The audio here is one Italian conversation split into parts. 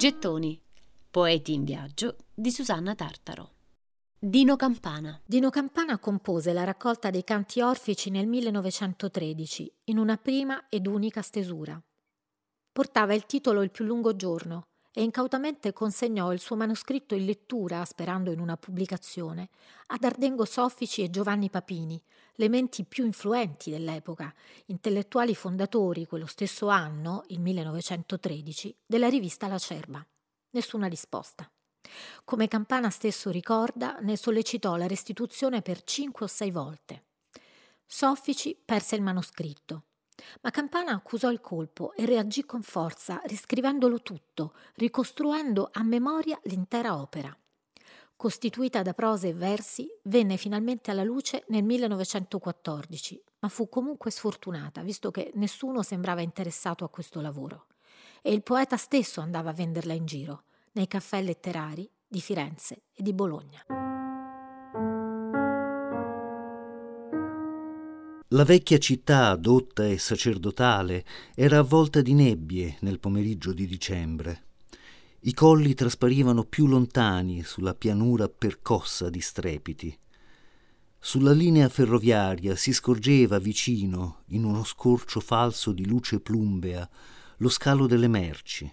Gettoni. Poeti in viaggio di Susanna Tartaro. Dino Campana. Dino Campana compose la raccolta dei canti orfici nel 1913 in una prima ed unica stesura. Portava il titolo Il più lungo giorno e incautamente consegnò il suo manoscritto in lettura, sperando in una pubblicazione, ad Ardengo Soffici e Giovanni Papini, le menti più influenti dell'epoca, intellettuali fondatori quello stesso anno, il 1913, della rivista La Cerba. Nessuna risposta. Come Campana stesso ricorda, ne sollecitò la restituzione per cinque o sei volte. Soffici perse il manoscritto. Ma Campana accusò il colpo e reagì con forza, riscrivendolo tutto, ricostruendo a memoria l'intera opera. Costituita da prose e versi, venne finalmente alla luce nel 1914, ma fu comunque sfortunata, visto che nessuno sembrava interessato a questo lavoro. E il poeta stesso andava a venderla in giro, nei caffè letterari di Firenze e di Bologna. La vecchia città, dotta e sacerdotale, era avvolta di nebbie nel pomeriggio di dicembre. I colli trasparivano più lontani sulla pianura percossa di strepiti. Sulla linea ferroviaria si scorgeva vicino, in uno scorcio falso di luce plumbea, lo scalo delle merci.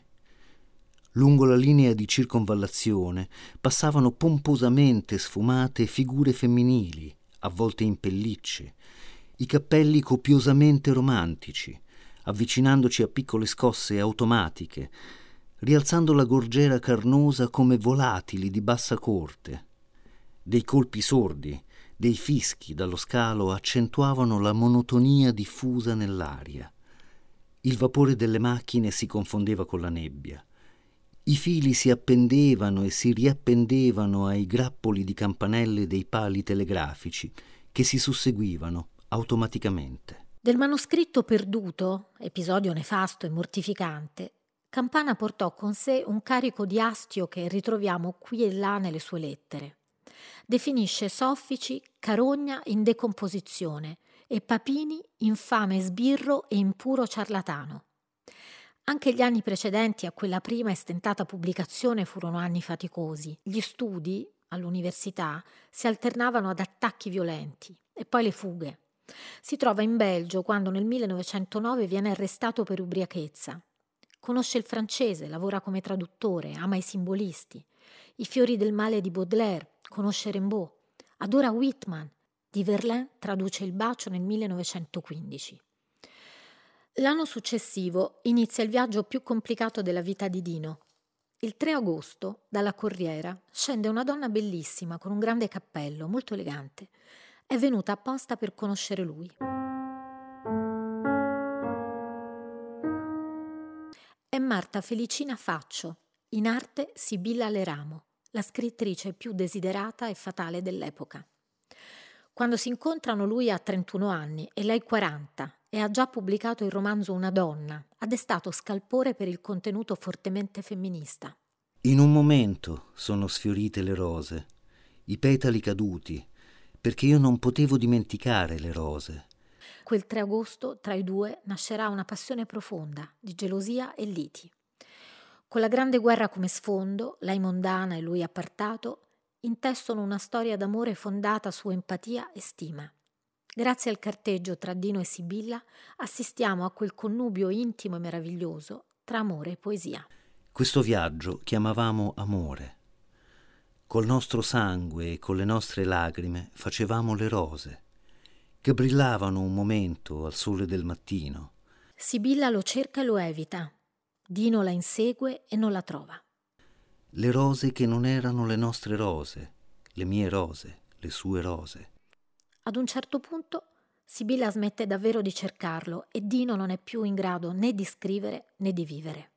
Lungo la linea di circonvallazione passavano pomposamente sfumate figure femminili, avvolte in pellicce, i cappelli copiosamente romantici, avvicinandoci a piccole scosse automatiche, rialzando la gorgiera carnosa come volatili di bassa corte. Dei colpi sordi, dei fischi dallo scalo accentuavano la monotonia diffusa nell'aria. Il vapore delle macchine si confondeva con la nebbia. I fili si appendevano e si riappendevano ai grappoli di campanelle dei pali telegrafici che si susseguivano automaticamente. Del manoscritto perduto, episodio nefasto e mortificante, Campana portò con sé un carico di astio che ritroviamo qui e là nelle sue lettere. Definisce Soffici carogna in decomposizione e Papini infame sbirro e impuro ciarlatano. Anche gli anni precedenti a quella prima e stentata pubblicazione furono anni faticosi. Gli studi all'università si alternavano ad attacchi violenti e poi le fughe. Si trova in Belgio quando nel 1909 viene arrestato per ubriachezza. Conosce il francese, lavora come traduttore, ama i simbolisti. I fiori del male di Baudelaire, conosce Rimbaud. Adora Whitman. Di Verlaine traduce Il bacio nel 1915. L'anno successivo inizia il viaggio più complicato della vita di Dino. Il 3 agosto, dalla corriera, scende una donna bellissima con un grande cappello, molto elegante è venuta apposta per conoscere lui. È Marta Felicina Faccio, in arte Sibilla Leramo, la scrittrice più desiderata e fatale dell'epoca. Quando si incontrano lui ha 31 anni e lei 40 e ha già pubblicato il romanzo Una donna, ha destato scalpore per il contenuto fortemente femminista. In un momento sono sfiorite le rose, i petali caduti, perché io non potevo dimenticare le rose. Quel 3 agosto tra i due nascerà una passione profonda di gelosia e liti. Con la grande guerra come sfondo, lei mondana e lui appartato, intessono una storia d'amore fondata su empatia e stima. Grazie al carteggio tra Dino e Sibilla assistiamo a quel connubio intimo e meraviglioso tra amore e poesia. Questo viaggio chiamavamo amore. Col nostro sangue e con le nostre lagrime facevamo le rose, che brillavano un momento al sole del mattino. Sibilla lo cerca e lo evita. Dino la insegue e non la trova. Le rose che non erano le nostre rose, le mie rose, le sue rose. Ad un certo punto Sibilla smette davvero di cercarlo e Dino non è più in grado né di scrivere né di vivere.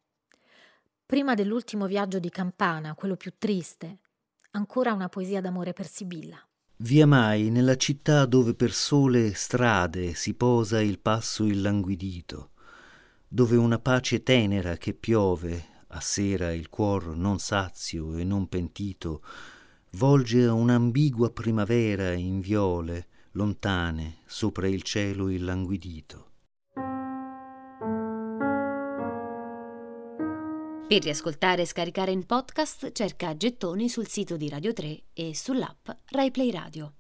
Prima dell'ultimo viaggio di campana, quello più triste, Ancora una poesia d'amore per Sibilla. Via mai nella città dove per sole strade si posa il passo illanguidito, dove una pace tenera che piove, a sera il cuor non sazio e non pentito, volge a un'ambigua primavera in viole, lontane, sopra il cielo illanguidito. Per riascoltare e scaricare in podcast cerca Gettoni sul sito di Radio 3 e sull'app RaiPlay Radio.